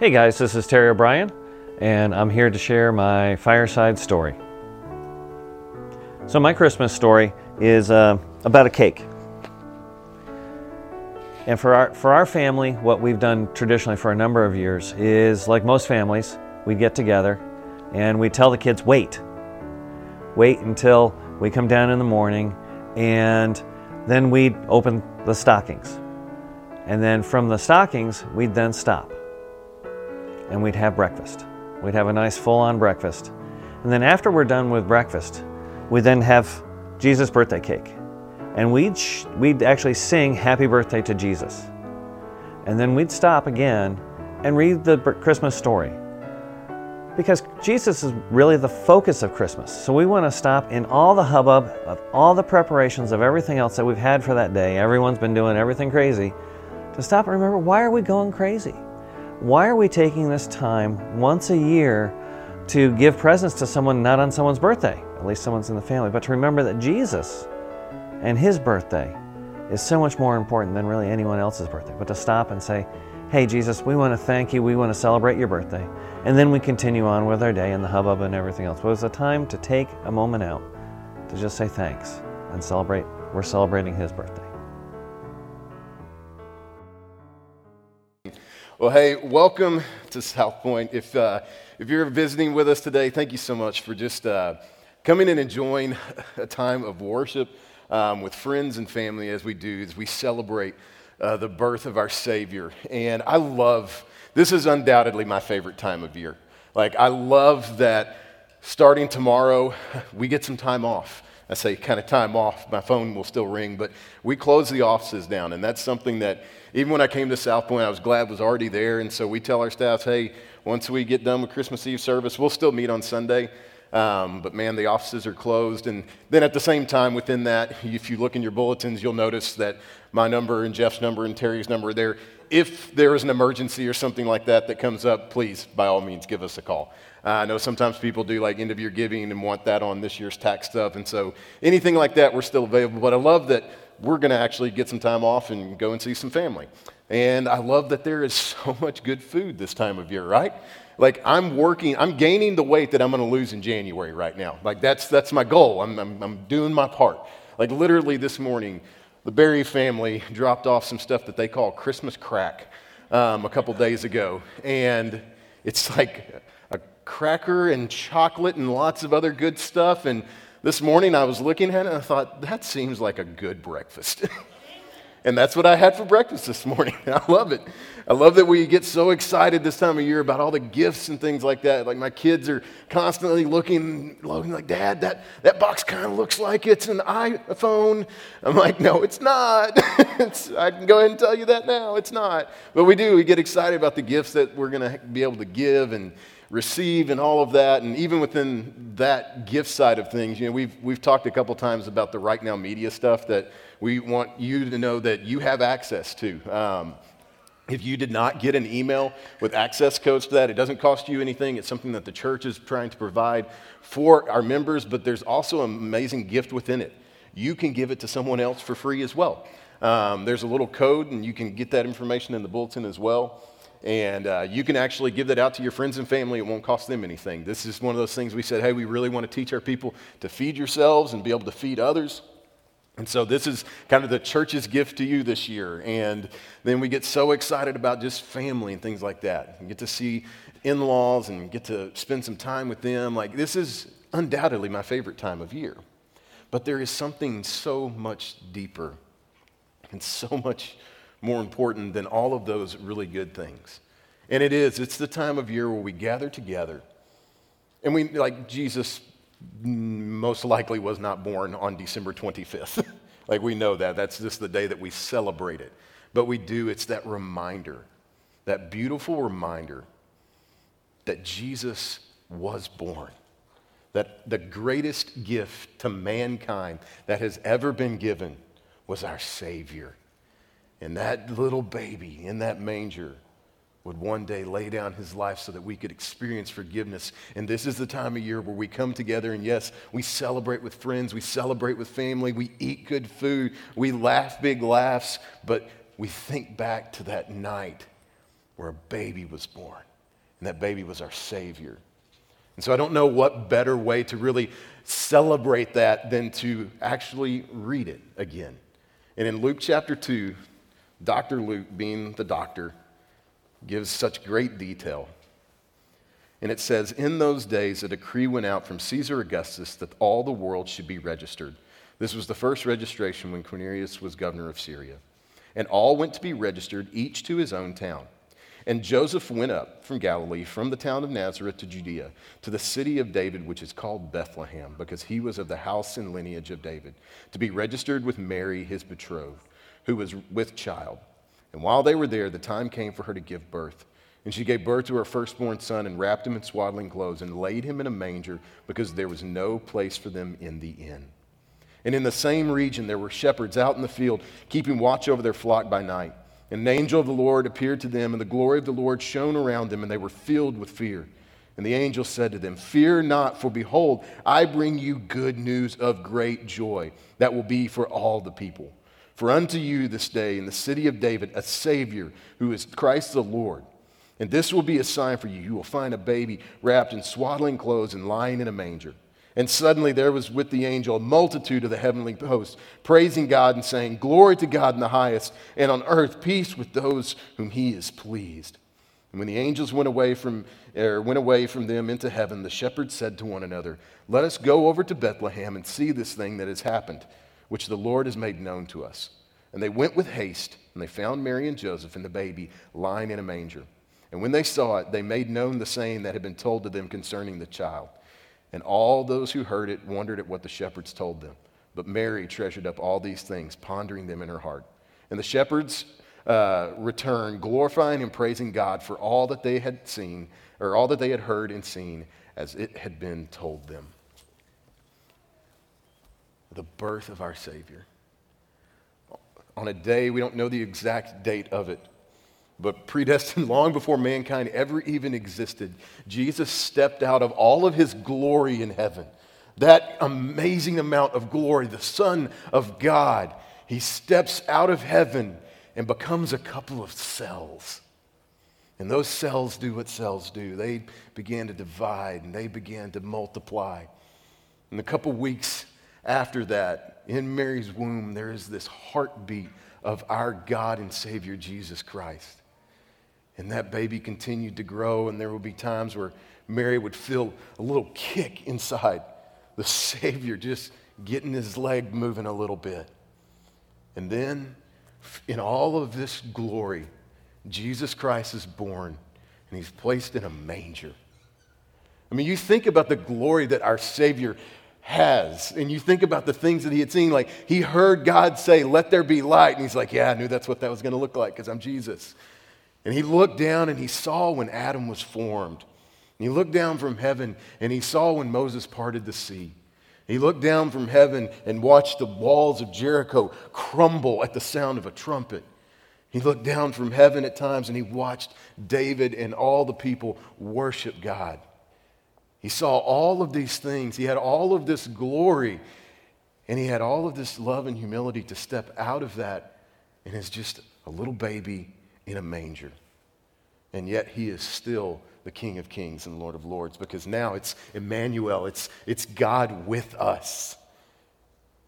Hey guys, this is Terry O'Brien, and I'm here to share my fireside story. So, my Christmas story is uh, about a cake. And for our, for our family, what we've done traditionally for a number of years is like most families, we get together and we tell the kids, wait. Wait until we come down in the morning and then we'd open the stockings. And then from the stockings, we'd then stop and we'd have breakfast. We'd have a nice full on breakfast. And then after we're done with breakfast, we then have Jesus' birthday cake. And we'd, sh- we'd actually sing happy birthday to Jesus. And then we'd stop again and read the Christmas story. Because Jesus is really the focus of Christmas. So we want to stop in all the hubbub of all the preparations of everything else that we've had for that day. Everyone's been doing everything crazy. To stop and remember why are we going crazy? Why are we taking this time once a year to give presents to someone not on someone's birthday? At least someone's in the family, but to remember that Jesus and his birthday is so much more important than really anyone else's birthday. But to stop and say, Hey, Jesus, we want to thank you. We want to celebrate your birthday. And then we continue on with our day and the hubbub and everything else. But it was a time to take a moment out to just say thanks and celebrate. We're celebrating his birthday. Well, hey, welcome to South Point. If, uh, if you're visiting with us today, thank you so much for just uh, coming and enjoying a time of worship um, with friends and family as we do, as we celebrate uh, the birth of our Savior. And I love, this is undoubtedly my favorite time of year. Like, I love that starting tomorrow, we get some time off. I say kind of time off, my phone will still ring, but we close the offices down. And that's something that even when I came to South Point, I was glad was already there. And so we tell our staff, hey, once we get done with Christmas Eve service, we'll still meet on Sunday. Um, but man, the offices are closed. And then at the same time, within that, if you look in your bulletins, you'll notice that my number and Jeff's number and Terry's number are there. If there is an emergency or something like that that comes up, please, by all means, give us a call. Uh, I know sometimes people do like end of year giving and want that on this year's tax stuff. And so anything like that, we're still available. But I love that we're going to actually get some time off and go and see some family. And I love that there is so much good food this time of year, right? Like I'm working, I'm gaining the weight that I'm going to lose in January right now. Like that's, that's my goal. I'm, I'm, I'm doing my part. Like literally this morning, the Berry family dropped off some stuff that they call Christmas crack um, a couple days ago. And it's like a cracker and chocolate and lots of other good stuff. And this morning I was looking at it and I thought, that seems like a good breakfast. and that's what I had for breakfast this morning. I love it. I love that we get so excited this time of year about all the gifts and things like that. Like my kids are constantly looking, looking like, Dad, that, that box kind of looks like it's an iPhone. I'm like, no, it's not. it's, I can go ahead and tell you that now. It's not. But we do. We get excited about the gifts that we're going to be able to give and receive and all of that. And even within that gift side of things, you know, we've, we've talked a couple times about the RightNow Media stuff that we want you to know that you have access to. Um, if you did not get an email with access codes to that, it doesn't cost you anything. It's something that the church is trying to provide for our members, but there's also an amazing gift within it. You can give it to someone else for free as well. Um, there's a little code, and you can get that information in the bulletin as well. And uh, you can actually give that out to your friends and family. It won't cost them anything. This is one of those things we said, hey, we really want to teach our people to feed yourselves and be able to feed others. And so this is kind of the church's gift to you this year. And then we get so excited about just family and things like that. And get to see in laws and get to spend some time with them. Like, this is undoubtedly my favorite time of year. But there is something so much deeper and so much more important than all of those really good things. And it is, it's the time of year where we gather together. And we, like Jesus most likely was not born on December 25th. like we know that. That's just the day that we celebrate it. But we do, it's that reminder, that beautiful reminder that Jesus was born. That the greatest gift to mankind that has ever been given was our Savior. And that little baby in that manger would one day lay down his life so that we could experience forgiveness. And this is the time of year where we come together and yes, we celebrate with friends, we celebrate with family, we eat good food, we laugh big laughs, but we think back to that night where a baby was born. And that baby was our Savior. And so I don't know what better way to really celebrate that than to actually read it again. And in Luke chapter 2, Dr. Luke, being the doctor, gives such great detail. And it says, In those days, a decree went out from Caesar Augustus that all the world should be registered. This was the first registration when Quirinius was governor of Syria. And all went to be registered, each to his own town. And Joseph went up from Galilee, from the town of Nazareth to Judea, to the city of David, which is called Bethlehem, because he was of the house and lineage of David, to be registered with Mary, his betrothed, who was with child. And while they were there, the time came for her to give birth. And she gave birth to her firstborn son and wrapped him in swaddling clothes and laid him in a manger because there was no place for them in the inn. And in the same region, there were shepherds out in the field, keeping watch over their flock by night. And an angel of the Lord appeared to them, and the glory of the Lord shone around them, and they were filled with fear. And the angel said to them, Fear not, for behold, I bring you good news of great joy that will be for all the people. For unto you this day in the city of David a Savior, who is Christ the Lord. And this will be a sign for you. You will find a baby wrapped in swaddling clothes and lying in a manger. And suddenly there was with the angel a multitude of the heavenly hosts, praising God and saying, Glory to God in the highest, and on earth peace with those whom he is pleased. And when the angels went away from, er, went away from them into heaven, the shepherds said to one another, Let us go over to Bethlehem and see this thing that has happened, which the Lord has made known to us. And they went with haste, and they found Mary and Joseph and the baby lying in a manger. And when they saw it, they made known the saying that had been told to them concerning the child. And all those who heard it wondered at what the shepherds told them. But Mary treasured up all these things, pondering them in her heart. And the shepherds uh, returned, glorifying and praising God for all that they had seen, or all that they had heard and seen, as it had been told them. The birth of our Savior. On a day, we don't know the exact date of it, but predestined long before mankind ever even existed, Jesus stepped out of all of his glory in heaven. That amazing amount of glory, the Son of God, he steps out of heaven and becomes a couple of cells. And those cells do what cells do. They began to divide and they began to multiply. In a couple weeks after that, in Mary's womb, there is this heartbeat of our God and Savior Jesus Christ. And that baby continued to grow, and there would be times where Mary would feel a little kick inside, the Savior just getting his leg moving a little bit. And then, in all of this glory, Jesus Christ is born, and he's placed in a manger. I mean, you think about the glory that our Savior has, and you think about the things that he had seen. Like, he heard God say, Let there be light. And he's like, Yeah, I knew that's what that was going to look like because I'm Jesus. And he looked down and he saw when Adam was formed. And he looked down from heaven and he saw when Moses parted the sea. He looked down from heaven and watched the walls of Jericho crumble at the sound of a trumpet. He looked down from heaven at times and he watched David and all the people worship God. He saw all of these things. He had all of this glory and he had all of this love and humility to step out of that and is just a little baby in a manger. And yet he is still the King of Kings and Lord of Lords because now it's Emmanuel, it's, it's God with us.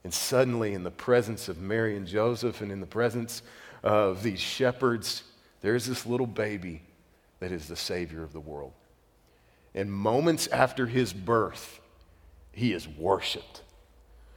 And suddenly, in the presence of Mary and Joseph and in the presence of these shepherds, there's this little baby that is the Savior of the world. And moments after his birth, he is worshiped.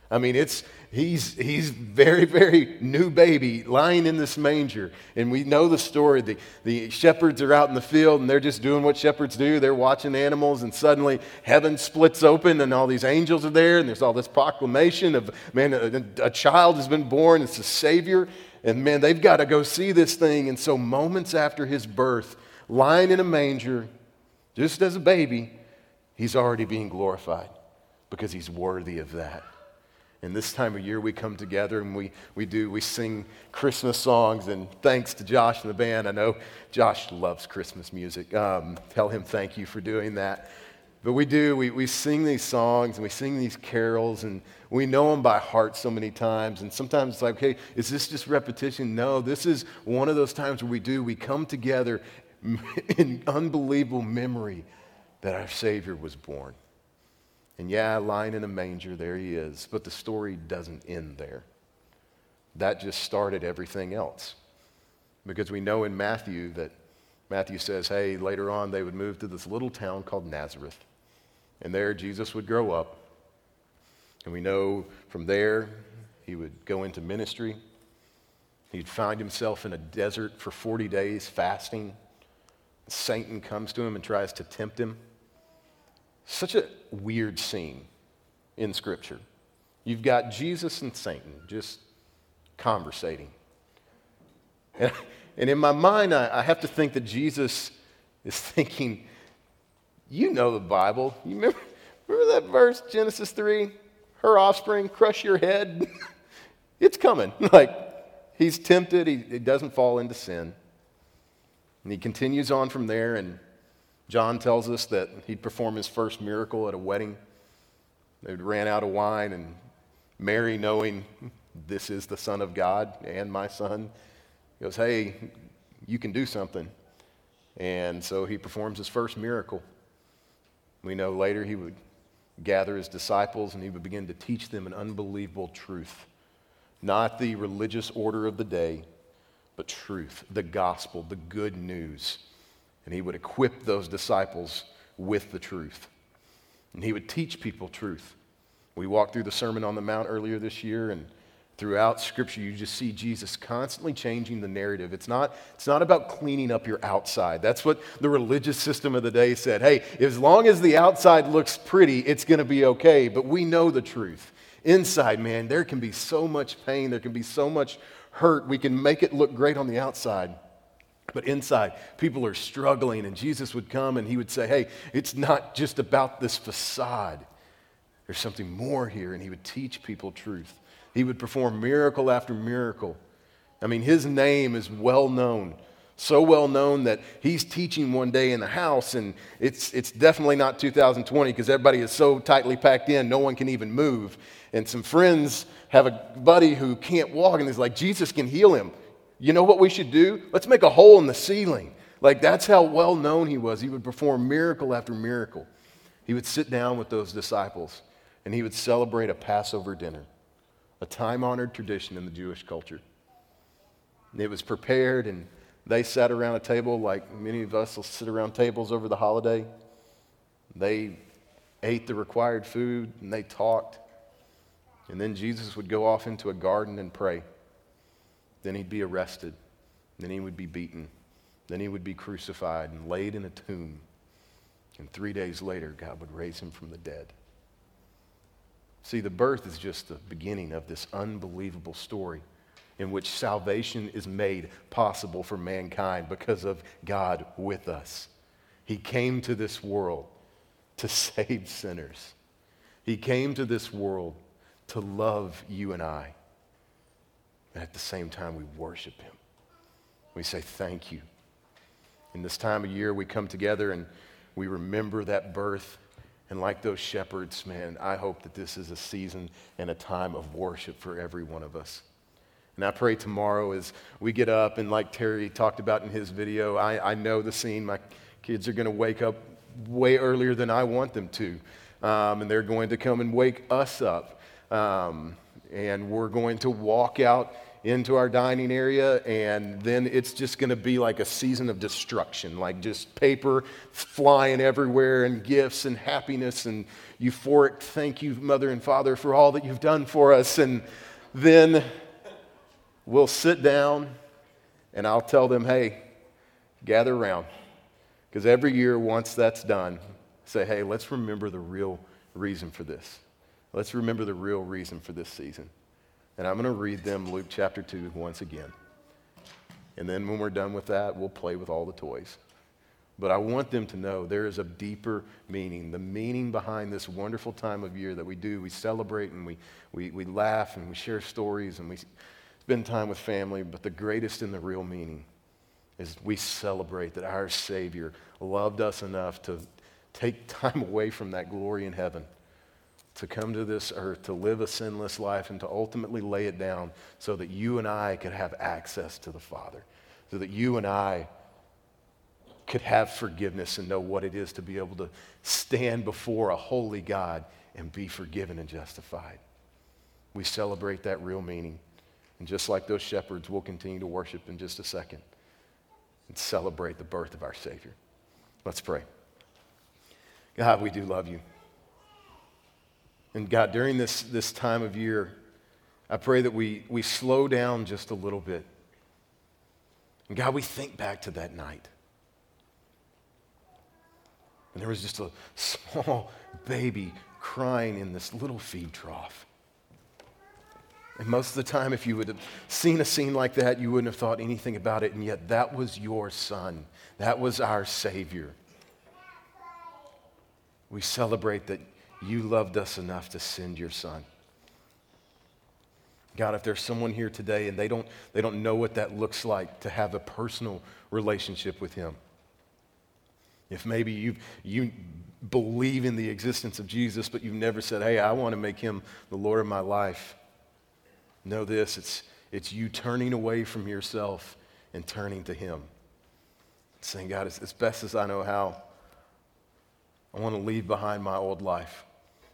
I mean, it's, he's, he's very, very new baby lying in this manger. And we know the story. The, the shepherds are out in the field and they're just doing what shepherds do. They're watching animals, and suddenly heaven splits open and all these angels are there. And there's all this proclamation of, man, a, a child has been born. It's a Savior. And man, they've got to go see this thing. And so, moments after his birth, lying in a manger, just as a baby, he's already being glorified because he's worthy of that. And this time of year, we come together and we, we do, we sing Christmas songs. And thanks to Josh and the band. I know Josh loves Christmas music. Um, tell him thank you for doing that. But we do, we, we sing these songs and we sing these carols and we know them by heart so many times. And sometimes it's like, okay, is this just repetition? No, this is one of those times where we do, we come together in unbelievable memory that our Savior was born. And yeah, lying in a manger, there he is. But the story doesn't end there. That just started everything else. Because we know in Matthew that Matthew says, hey, later on they would move to this little town called Nazareth. And there Jesus would grow up. And we know from there he would go into ministry. He'd find himself in a desert for 40 days fasting. Satan comes to him and tries to tempt him. Such a weird scene in Scripture. You've got Jesus and Satan just conversating. And, and in my mind, I, I have to think that Jesus is thinking, you know the Bible. You remember, remember that verse, Genesis 3? Her offspring crush your head. it's coming. Like, he's tempted, he, he doesn't fall into sin. And he continues on from there, and John tells us that he'd perform his first miracle at a wedding. They'd ran out of wine, and Mary, knowing this is the Son of God and my son, goes, Hey, you can do something. And so he performs his first miracle. We know later he would gather his disciples and he would begin to teach them an unbelievable truth. Not the religious order of the day, but truth, the gospel, the good news and he would equip those disciples with the truth. And he would teach people truth. We walked through the Sermon on the Mount earlier this year, and throughout Scripture, you just see Jesus constantly changing the narrative. It's not, it's not about cleaning up your outside. That's what the religious system of the day said. Hey, as long as the outside looks pretty, it's going to be okay. But we know the truth. Inside, man, there can be so much pain, there can be so much hurt. We can make it look great on the outside. But inside, people are struggling, and Jesus would come and he would say, Hey, it's not just about this facade. There's something more here, and he would teach people truth. He would perform miracle after miracle. I mean, his name is well known, so well known that he's teaching one day in the house, and it's, it's definitely not 2020 because everybody is so tightly packed in, no one can even move. And some friends have a buddy who can't walk, and he's like, Jesus can heal him. You know what we should do? Let's make a hole in the ceiling. Like that's how well known he was. He would perform miracle after miracle. He would sit down with those disciples and he would celebrate a Passover dinner, a time honored tradition in the Jewish culture. And it was prepared and they sat around a table like many of us will sit around tables over the holiday. They ate the required food and they talked. And then Jesus would go off into a garden and pray. Then he'd be arrested. Then he would be beaten. Then he would be crucified and laid in a tomb. And three days later, God would raise him from the dead. See, the birth is just the beginning of this unbelievable story in which salvation is made possible for mankind because of God with us. He came to this world to save sinners. He came to this world to love you and I. And at the same time, we worship Him. We say, Thank you. In this time of year, we come together and we remember that birth. And like those shepherds, man, I hope that this is a season and a time of worship for every one of us. And I pray tomorrow as we get up, and like Terry talked about in his video, I, I know the scene. My kids are going to wake up way earlier than I want them to. Um, and they're going to come and wake us up. Um, and we're going to walk out into our dining area, and then it's just going to be like a season of destruction, like just paper flying everywhere, and gifts and happiness and euphoric thank you, mother and father, for all that you've done for us. And then we'll sit down, and I'll tell them, hey, gather around. Because every year, once that's done, say, hey, let's remember the real reason for this. Let's remember the real reason for this season. And I'm going to read them Luke chapter 2 once again. And then when we're done with that, we'll play with all the toys. But I want them to know there is a deeper meaning. The meaning behind this wonderful time of year that we do, we celebrate and we, we, we laugh and we share stories and we spend time with family. But the greatest and the real meaning is we celebrate that our Savior loved us enough to take time away from that glory in heaven to come to this earth, to live a sinless life, and to ultimately lay it down so that you and I could have access to the Father, so that you and I could have forgiveness and know what it is to be able to stand before a holy God and be forgiven and justified. We celebrate that real meaning. And just like those shepherds, we'll continue to worship in just a second and celebrate the birth of our Savior. Let's pray. God, we do love you. And God, during this, this time of year, I pray that we, we slow down just a little bit. And God, we think back to that night. And there was just a small baby crying in this little feed trough. And most of the time, if you would have seen a scene like that, you wouldn't have thought anything about it. And yet, that was your son. That was our Savior. We celebrate that you loved us enough to send your son. God, if there's someone here today and they don't, they don't know what that looks like to have a personal relationship with him, if maybe you, you believe in the existence of Jesus, but you've never said, hey, I want to make him the Lord of my life, know this it's, it's you turning away from yourself and turning to him. Saying, God, as, as best as I know how, I want to leave behind my old life.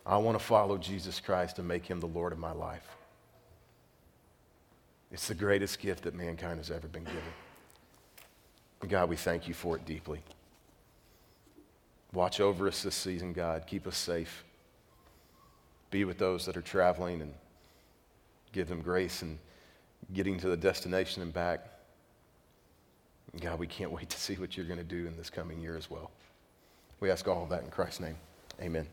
I want to follow Jesus Christ and make him the Lord of my life. It's the greatest gift that mankind has ever been given. God, we thank you for it deeply. Watch over us this season, God. Keep us safe. Be with those that are traveling and give them grace and getting to the destination and back. God, we can't wait to see what you're going to do in this coming year as well. We ask all of that in Christ's name. Amen.